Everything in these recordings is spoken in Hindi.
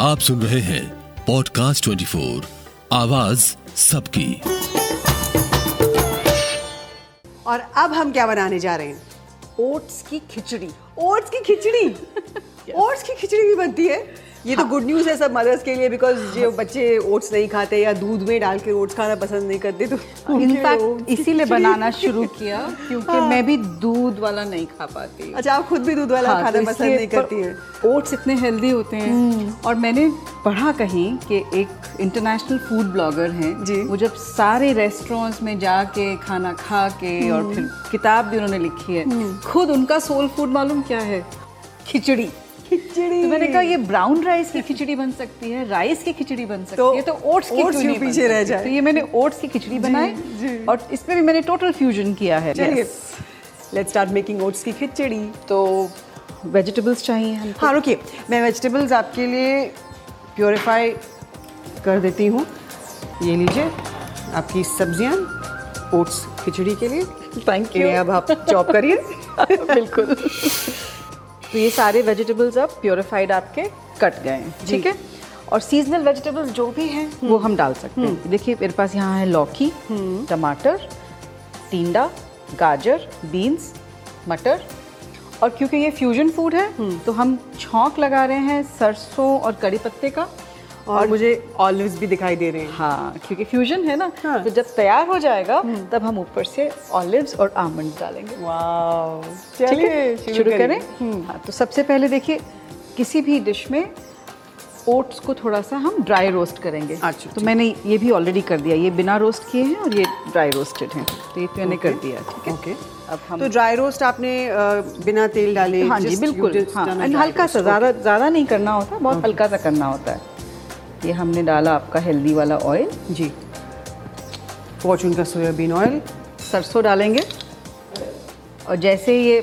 आप सुन रहे हैं पॉडकास्ट 24 आवाज़ सबकी। और अब हम क्या बनाने जा रहे हैं? ओट्स की खिचड़ी। ओट्स की खिचड़ी? ओट्स की खिचड़ी भी बनती है? ये तो गुड न्यूज़ है सब मदर्स के लिए बिकॉज़ जो बच्चे ओट्स नहीं खाते या दूध में डाल के ओट्स खाना पसंद नहीं करते तो इनफैक्ट इसीलिए बनाना शुरू किया क्योंकि हाँ। मैं भी दूध वाला नहीं खा पाती। अच्छा आप खुद भी दूध वाला हाँ, खाना तो पसंद नहीं करती है। ओट्स इतने हेल्दी होते हैं। और मैंने पढ़ा कहीं कि एक इंटरनेशनल फ़ूड ब्लॉगर हैं जी। वो जब सारे रेस्टोरेंट्स में जाके खाना खा के और फिर किताब भी उन्होंने लिखी है खुद उनका सोल फ़ूड मालूम क्या है? खिचड़ी। खिचड़ी। तो मैंने कहा ये ब्राउन राइस की खिचड़ी बन सकती है राइस की खिचड़ी बन सकती तो है तो ओट्स की oats क्यों पीछे रह जाए? तो ये मैंने ओट्स की खिचड़ी बनाई और इसमें भी मैंने टोटल फ्यूजन किया है। लेट्स स्टार्ट मेकिंग ओट्स की खिचड़ी। तो वेजिटेबल्स चाहिए हम हाँ रुकिए। मैं वेजिटेबल्स आपके लिए प्योरीफाई कर देती हूँ। ये लीजिए आपकी सब्ज़ियाँ ओट्स खिचड़ी के लिए। थैंक यू अब आप चॉप करिए। बिल्कुल। तो ये सारे वेजिटेबल्स अब प्योरीफाइड आपके कट गए हैं ठीक है? और सीजनल वेजिटेबल्स जो भी हैं वो हम डाल सकते हैं। देखिए मेरे पास यहाँ है लौकी टमाटर टिंडा गाजर बीन्स मटर। और क्योंकि ये फ्यूजन फ़ूड है तो हम छोंक लगा रहे हैं सरसों और कड़ी पत्ते का और मुझे ऑलिव्स भी दिखाई दे रहे हैं। हाँ क्योंकि फ्यूजन है ना हाँ। तो जब तैयार हो जाएगा तब हम ऊपर से ऑलिव्स और आमंड डालेंगे। चलिए शुरू करें? हाँ तो सबसे पहले देखिए किसी भी डिश में ओट्स को थोड़ा सा हम ड्राई रोस्ट करेंगे। अच्छा, तो मैंने ये भी ऑलरेडी कर दिया ये बिना रोस्ट किए हैं और ये ड्राई रोस्टेड हैं। तो ये मैंने कर दिया ठीक है? ओके अब हम तो ड्राई रोस्ट आपने बिना तेल डाले हाँ जी बिल्कुल हाँ हल्का सा ज़्यादा ज़्यादा नहीं करना होता बहुत हल्का सा करना होता है। ये हमने डाला आपका हेल्दी वाला ऑयल जी। फॉर्चून का सोयाबीन ऑयल सरसों डालेंगे। और जैसे ये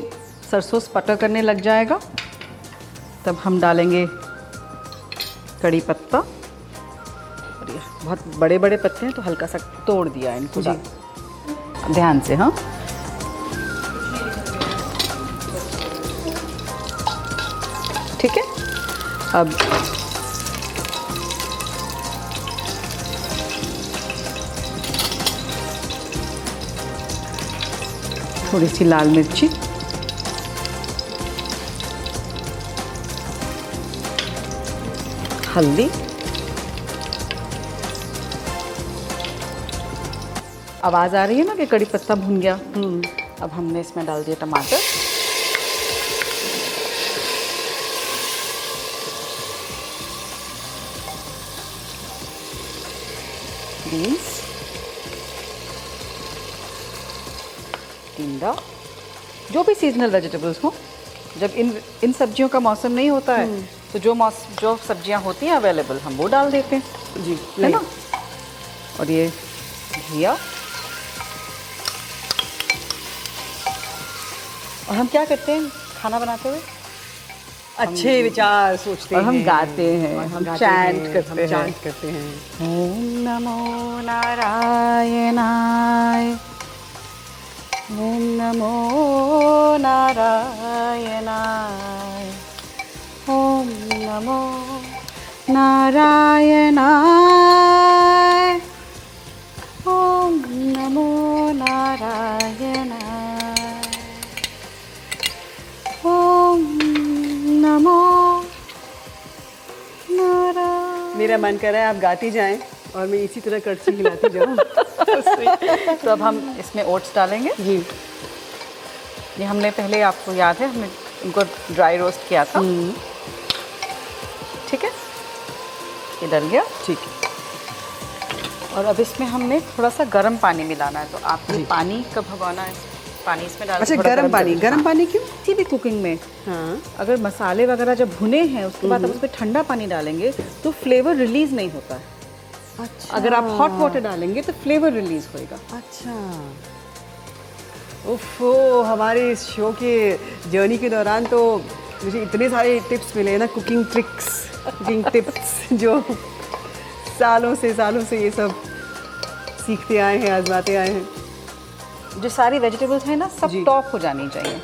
सरसों स्पटर करने लग जाएगा तब हम डालेंगे कड़ी पत्ता। और ये बहुत बड़े बड़े पत्ते हैं तो हल्का सा तोड़ दिया इनको जी। ध्यान से हाँ। ठीक है? अब थोड़ी सी लाल मिर्ची। हल्दी। आवाज़ आ रही है ना कि कड़ी पत्ता भुन गया? अब हमने इसमें डाल दिया टमाटर। बीन्स। टिंडा जो भी सीजनल वेजिटेबल्स हो जब इन इन सब्जियों का मौसम नहीं होता है तो जो मौस जो सब्ज़ियाँ होती हैं अवेलेबल हम वो डाल देते हैं। जी है ना? और ये घिया। और हम क्या करते हैं खाना बनाते हुए? अच्छे विचार सोचते और हम गाते हैं, हम हैं, करते हैं। chant करते हैं। ओम नमो नारायणाय। नमो नारायणाय ओम नमो नारायणाय ओम नमो नारायण। मेरा मन कर रहा है आप गाती जाएँ और मैं इसी तरह कड़छी हिलाती जाऊँ। तो अब हम इसमें ओट्स डालेंगे। जी। ये हमने पहले आपको याद है हमने इनको ड्राई रोस्ट किया था ठीक है ये डल गया ठीक है। और अब इसमें हमने थोड़ा सा गर्म पानी मिलाना है तो आपने पानी कब भगवाना है? पानी इसमें डाल अच्छा गर्म पानी गर्म पानी क्यों? किसी भी कुकिंग में। हाँ। अगर मसाले वगैरह जब भुने हैं उसके बाद आप उसमें ठंडा पानी डालेंगे तो फ्लेवर रिलीज़ नहीं होता। है अच्छा। अगर आप हॉट वाटर डालेंगे तो फ्लेवर रिलीज़ होएगा। अच्छा। उफ़ो हमारे इस शो के जर्नी के दौरान तो मुझे इतने सारे टिप्स मिले ना कुकिंग ट्रिक्स कुकिंग टिप्स जो सालों से सालों से ये सब सीखते आए हैं आजमाते आए हैं। जो सारी वेजिटेबल्स हैं ना सब टॉप हो जानी चाहिए।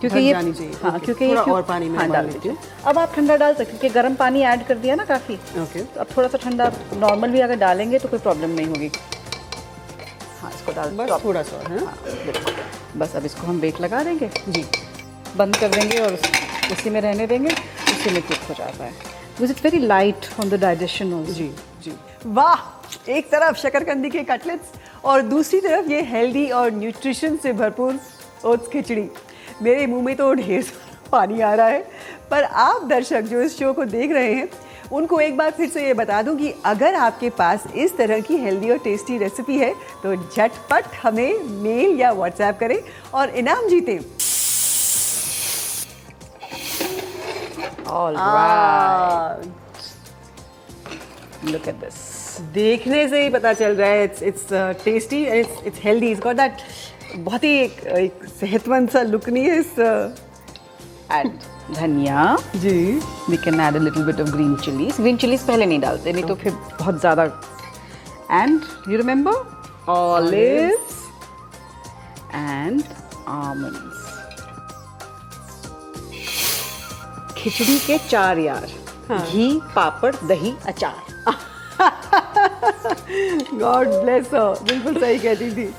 क्योंकि ये जानी चाहिए। हाँ क्योंकि ये और पानी में हाँ डाल दीजिए अब आप ठंडा डाल सकते हैं क्योंकि गर्म पानी ऐड कर दिया ना काफ़ी। ओके। तो अब थोड़ा सा ठंडा नॉर्मल भी अगर डालेंगे तो कोई प्रॉब्लम नहीं होगी। हाँ इसको डाल बस थोड़ा सा है। हाँ, बस अब इसको हम बेक लगा देंगे। जी। बंद कर देंगे और उस- उसी में रहने देंगे। उसी में कुक हो जाता है। Because it's very light on the digestion also जी जी। वाह! एक तरफ़ शकरकंदी के कटलेट्स और दूसरी तरफ़ ये हेल्दी और न्यूट्रिशन से भरपूर ओट्स खिचड़ी। मेरे मुँह में तो ढेर पानी आ रहा है, पर आप दर्शक जो इस शो को देख रहे हैं, उनको एक बार फिर से ये बता दूँ कि अगर आपके पास इस तरह की हेल्दी और टेस्टी रेसिपी है तो झटपट हमें मेल या व्हाट्सएप करें और इनाम जीतें। All ah, look at this देखने से ही पता चल रहा है it's it's tasty and it's it's healthy it's got that बहुत ही एक, एक सेहतमंद सा लुक नहीं है इस uh, एड धनिया। जी। We can add a little bit of green chillies green chillies पहले नहीं डालते नहीं तो फिर बहुत ज़्यादा। And you remember olives and almonds खिचड़ी के चार यार। घी पापड़ दही। अचार। गॉड ब्लेस बिल्कुल सही कहती थी।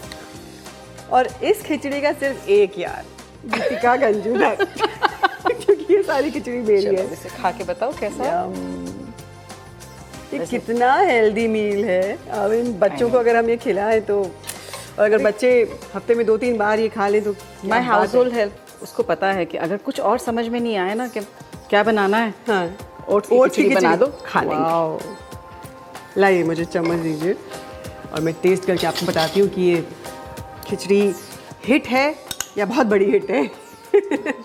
और इस खिचड़ी का सिर्फ़ एक यार दीपिका गंजूना क्योंकि ये सारी खिचड़ी मेरी है। इसे खा के बताओ कैसा ये कितना हेल्दी मील है। आई मीन बच्चों को अगर हम ये खिलाएँ तो और अगर बच्चे हफ़्ते में दो तीन बार ये खा लें तो माई हाउस है। होल्ड हेल्प उसको पता है कि अगर कुछ और समझ में नहीं आए ना कि क्या बनाना है? हाँ। ओट्स की बना दो खा लेंगे। लाइए मुझे चम्मच दीजिए और मैं टेस्ट करके आपको बताती हूँ कि ये खिचड़ी हिट है या बहुत बड़ी हिट है।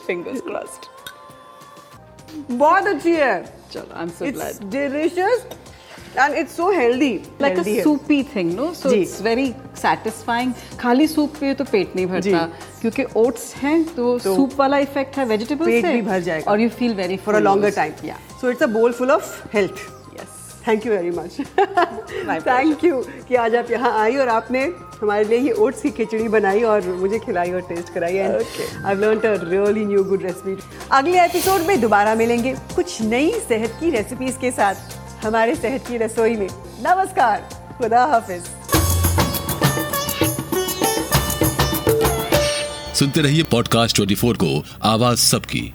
फिंगर्स क्रॉस्ड बहुत अच्छी है। चलो I am so it's glad delicious and it's so healthy like a soupy thing no? So जी। it's very satisfying खाली सूप पिए तो पेट नहीं भरता। क्योंकि ओट्स हैं तो तो सूप वाला इफ़ेक्ट है वेजिटेबल्स पेट से भी भर जाएगा। और you feel very for a longer time या so it's a bowl full of health yes thank you very much thank you कि आज आप यहाँ आई और आपने हमारे लिए ये ओट्स की खिचड़ी बनाई और मुझे खिलाई और टेस्ट कराई and I learn a really new good recipe अगले एपिसोड में दोबारा मिलेंगे कुछ नई सेहत की रेसिपीज़ के साथ हमारे सेहत की रसोई में। नमस्कार। खुदा हाफिज। सुनते रहिए पॉडकास्ट 24 को। आवाज़ सबकी।